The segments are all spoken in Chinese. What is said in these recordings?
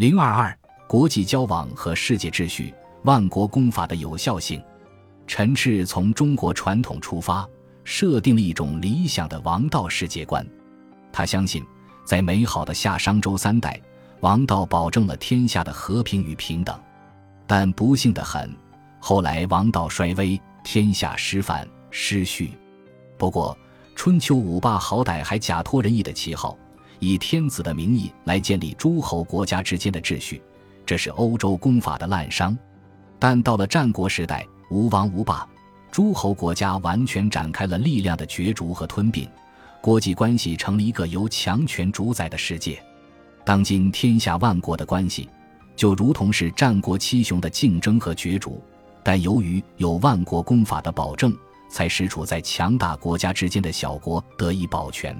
零二二，国际交往和世界秩序，万国公法的有效性。陈赤从中国传统出发，设定了一种理想的王道世界观。他相信，在美好的夏商周三代，王道保证了天下的和平与平等。但不幸的很，后来王道衰微，天下失范失序。不过，春秋五霸好歹还假托仁义的旗号，以天子的名义来建立诸侯国家之间的秩序，这是欧洲公法的滥觞。但到了战国时代，无王无霸，诸侯国家完全展开了力量的角逐和吞并，国际关系成了一个由强权主宰的世界。当今天下万国的关系，就如同是战国七雄的竞争和角逐，但由于有万国公法的保证，才使处在强大国家之间的小国得以保全。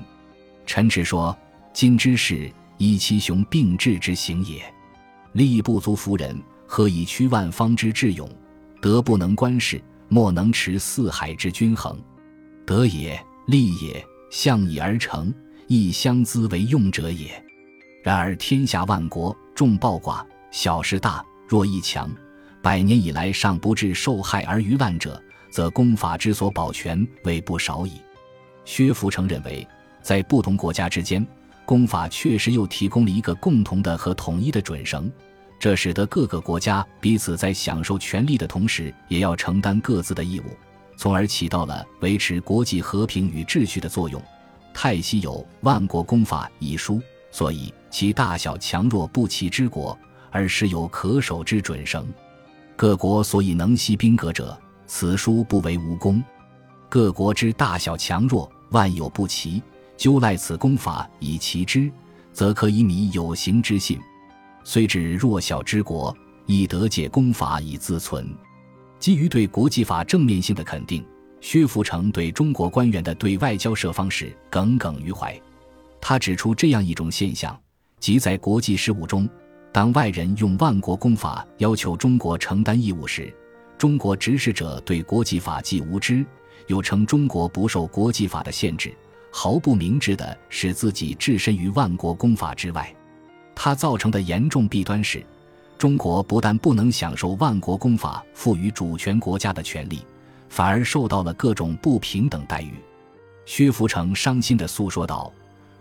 陈赤说：“今之事，以七雄并治之行也。力不足服人，何以屈万方之智勇？”德不能观世，莫能持四海之均衡。德也，利也，象以而成，亦相资为用者也。然而天下万国，众暴寡，小事大，弱亦强，百年以来尚不至受害而于乱者，则功法之所保全为不少矣。薛福成认为，在不同国家之间，公法确实又提供了一个共同的和统一的准绳。这使得各个国家彼此在享受权利的同时，也要承担各自的义务，从而起到了维持国际和平与秩序的作用。泰西有《万国公法》一书，所以其大小强弱不齐之国，而实有可守之准绳。各国所以能息兵革者，此书不为无功。各国之大小强弱，万有不齐，究赖此公法以齐之，则可以米有形之信。虽指弱小之国，亦得借公法以自存。基于对国际法正面性的肯定，薛福成对中国官员的对外交涉方式耿耿于怀。他指出这样一种现象：即在国际事务中，当外人用万国公法要求中国承担义务时，中国指使者对国际法既无知，又称中国不受国际法的限制，毫不明智地使自己置身于万国公法之外。它造成的严重弊端是，中国不但不能享受万国公法赋予主权国家的权利，反而受到了各种不平等待遇。薛福成伤心地诉说道：“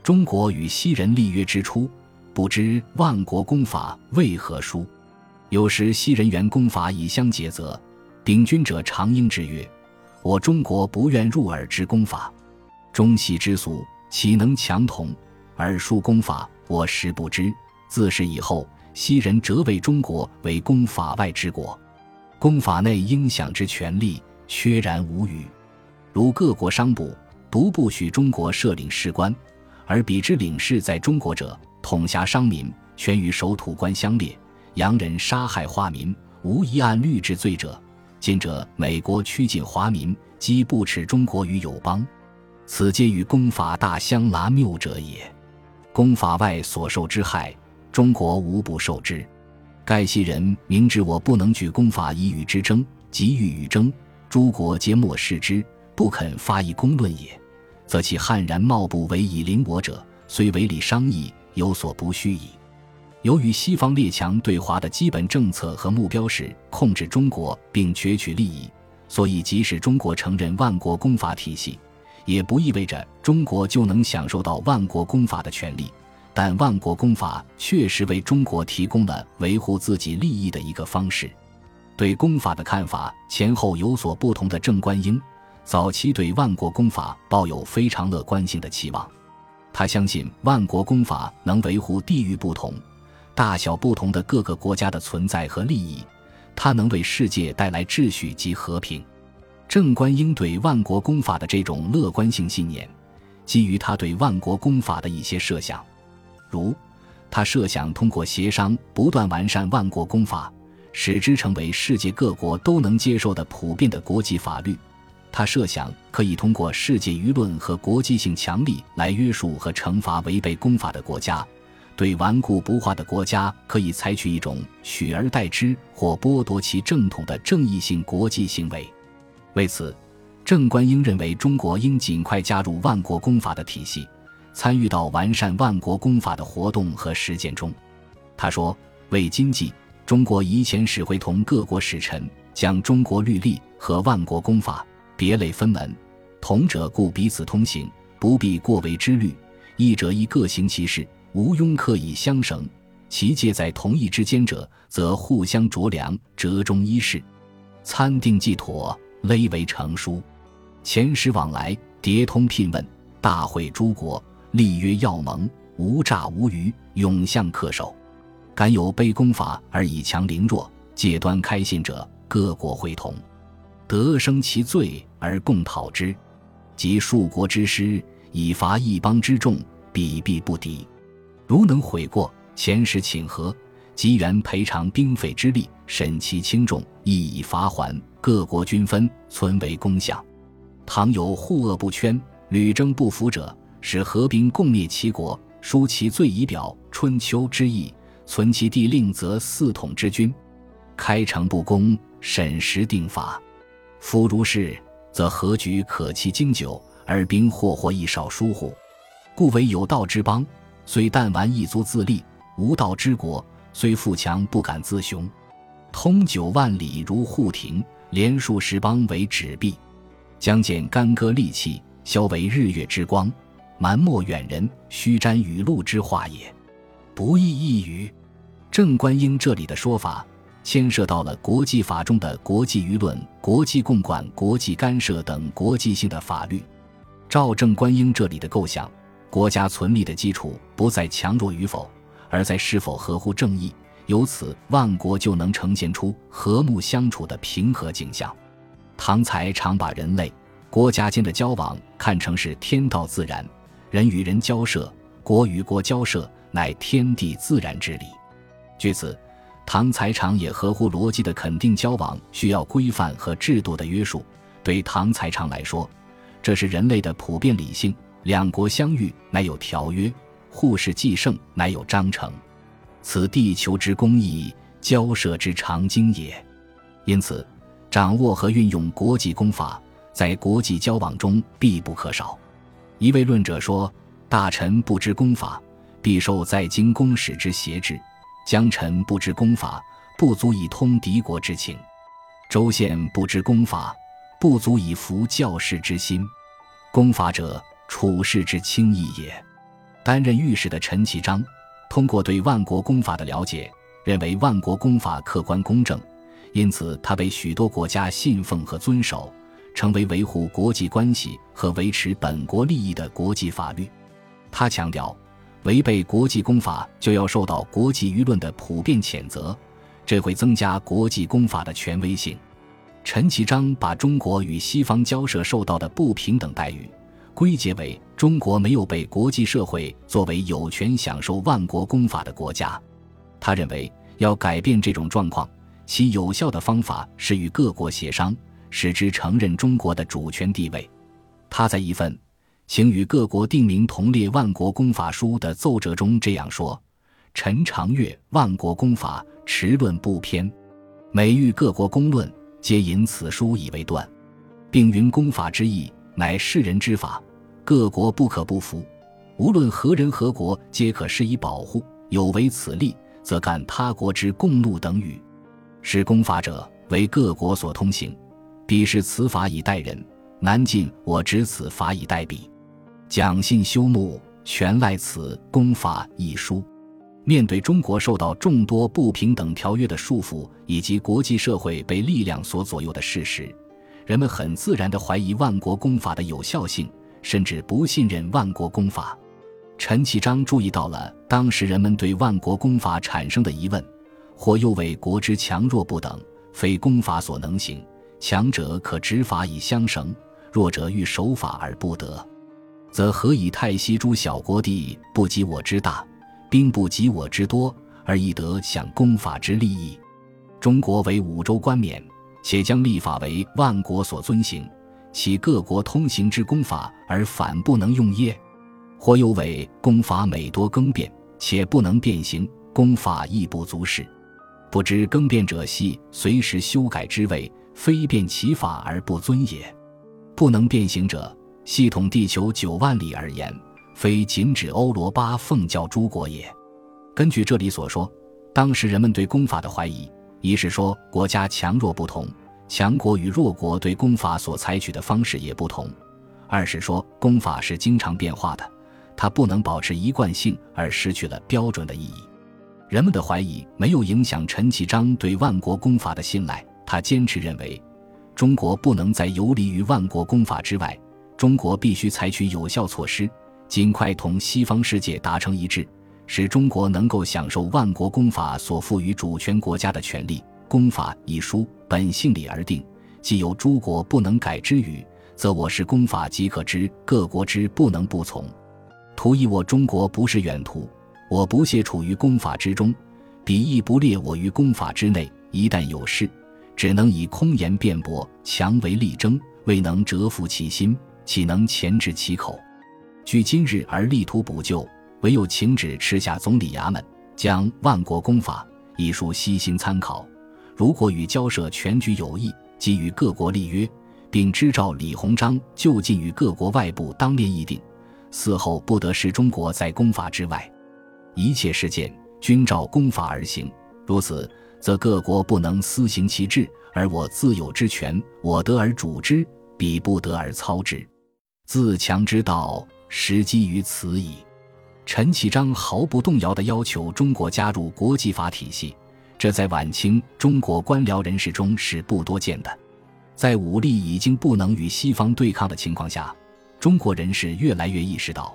中国与西人立约之初，不知万国公法为何书。有时西人原公法以相结责，秉君者常应之曰：我中国不愿入尔之公法。中西之俗，岂能强同？尔殊公法，我实不知。”自是以后，西人则为中国为公法外之国，公法内应享之权利，缺然无余。如各国商部独不许中国设领事官，而彼之领事在中国者，统辖商民，全与守土官相列。洋人杀害华民，无一按律治罪者。今者美国驱尽华民，即不耻中国于友邦，此皆与公法大相拉谬者也。公法外所受之害。中国无不受之，盖系人明知我不能举公法以与之争，即欲与争，诸国皆漠视之，不肯发一公论也，则其悍然冒不为以临我者，虽为理商议，有所不虚矣。由于西方列强对华的基本政策和目标是控制中国并攫取利益，所以即使中国承认万国公法体系，也不意味着中国就能享受到万国公法的权利。但万国公法确实为中国提供了维护自己利益的一个方式。对公法的看法前后有所不同的郑观应，早期对万国公法抱有非常乐观性的期望。他相信万国公法能维护地域不同、大小不同的各个国家的存在和利益，它能为世界带来秩序及和平。郑观应对万国公法的这种乐观性信念，基于他对万国公法的一些设想。如，他设想通过协商不断完善万国公法，使之成为世界各国都能接受的普遍的国际法律。他设想可以通过世界舆论和国际性强力来约束和惩罚违背公法的国家。对顽固不化的国家，可以采取一种取而代之或剥夺其正统的正义性国际行为。为此，郑观应认为中国应尽快加入万国公法的体系。参与到完善万国公法的活动和实践中，他说：“为经济，中国以前使会同各国使臣，将中国律例和万国公法别类分门，同者故彼此通行，不必过为之虑；异者亦各行其事，无庸刻以相绳。其介在同一之间者，则互相酌量，折中一事，参定既妥，勒为成书。前使往来，迭通聘问，大会诸国，立约要盟，无诈无虞，永相恪守。敢有卑公法而以强凌弱，借端开信者，各国会同，得生其罪而共讨之。及数国之师，以伐一邦之众，彼必不敌。如能悔过，前时请和，即元赔偿兵费之力，审其轻重，亦以罚还。各国均分，存为公享。倘有护恶不圈、屡征不服者，使合兵共灭其国，书其罪以表春秋之意。存其地令则四统之君，开诚布公，审时定法。夫如是，则何局可期经久，而兵祸祸亦少疏忽？故为有道之邦，虽弹丸一族自立；无道之国，虽富强不敢自雄。通九万里如护庭，连数十邦为纸币，将见干戈利器，消为日月之光。蛮漠远人，须瞻雨露之化也，不亦一语。郑观应这里的说法，牵涉到了国际法中的国际舆论、国际共管、国际干涉等国际性的法律。照郑观应这里的构想，国家存立的基础不再强弱与否，而在是否合乎正义。由此，万国就能呈现出和睦相处的平和景象。唐才常把人类、国家间的交往看成是天道自然，人与人交涉、国与国交涉乃天地自然之理。据此，唐才常也合乎逻辑的肯定交往需要规范和制度的约束。对唐才常来说，这是人类的普遍理性。两国相遇乃有条约，互视既盛乃有章程，此地球之公义，交涉之常经也。因此，掌握和运用国际公法，在国际交往中必不可少。一位论者说：“大臣不知公法，必受在京公使之挟制。”江臣不知公法，不足以通敌国之情；州县不知公法，不足以服教士之心。公法者，处世之轻易也。担任御史的陈其章，通过对万国公法的了解，认为万国公法客观公正，因此他被许多国家信奉和遵守，成为维护国际关系和维持本国利益的国际法律。他强调。违背国际公法，就要受到国际舆论的普遍谴责，这会增加国际公法的权威性。陈其章把中国与西方交涉受到的不平等待遇，归结为中国没有被国际社会作为有权享受万国公法的国家。他认为，要改变这种状况，其有效的方法是与各国协商，使之承认中国的主权地位。他在一份。请与各国定名同列万国公法书的奏折中这样说：“陈长月万国公法，持论不偏。每遇各国公论，皆引此书以为断，并云公法之意，乃世人之法，各国不可不服。无论何人何国，皆可施以保护。有违此例，则干他国之共怒等语。使公法者，为各国所通行，彼是此法以待人，南晋我执此法以待彼。”讲信修睦，全赖此公法一书。面对中国受到众多不平等条约的束缚，以及国际社会被力量所左右的事实，人们很自然地怀疑万国公法的有效性，甚至不信任万国公法。陈其章注意到了当时人们对万国公法产生的疑问：或又为国之强弱不等，非公法所能行；强者可执法以相绳，弱者欲守法而不得。则何以太息诸小国地不及我之大，兵不及我之多，而亦得享公法之利益？中国为五州冠冕，且将立法为万国所遵行，其各国通行之功法而反不能用耶？或又为功法每多更变，且不能变形，功法亦不足视。不知更变者系随时修改之谓，非变其法而不遵也。不能变形者。系统地球九万里而言，非仅指欧罗巴奉教诸国也。根据这里所说，当时人们对功法的怀疑，一是说国家强弱不同，强国与弱国对公法所采取的方式也不同；二是说公法是经常变化的，它不能保持一贯性而失去了标准的意义。人们的怀疑没有影响陈其章对万国公法的信赖，他坚持认为，中国不能再游离于万国公法之外，中国必须采取有效措施，尽快同西方世界达成一致。使中国能够享受万国公法所赋予主权国家的权利。公法一书本性理而定，既有诸国不能改之语，则我是公法即可知，各国之不能不从。图以我中国不是远途，我不屑处于公法之中，彼亦不列我于公法之内。一旦有事，只能以空言辩驳，强为力争，未能折服其心，岂能钳制其口？据今日而力图补救。唯有请旨吃下总理衙门，将《万国公法》一书悉心参考。如果与交涉全局有益，即与各国立约，并支召李鸿章就近与各国外部当面议定，嗣后不得使中国在公法之外。一切事件均照公法而行，如此，则各国不能私行其志，而我自有之权，我得而主之，彼不得而操之。自强之道，实基于此矣。陈启章毫不动摇地要求中国加入国际法体系，这在晚清中国官僚人士中是不多见的。在武力已经不能与西方对抗的情况下，中国人士越来越意识到，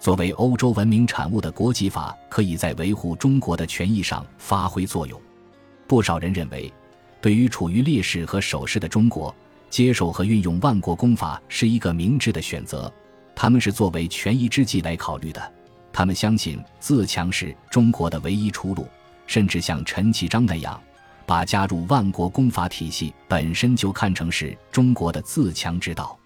作为欧洲文明产物的国际法可以在维护中国的权益上发挥作用。不少人认为，对于处于劣势和守势的中国，接受和运用万国公法是一个明智的选择，他们是作为权宜之计来考虑的。他们相信自强是中国的唯一出路，甚至像陈其章那样，把加入万国公法体系本身就看成是中国的自强之道。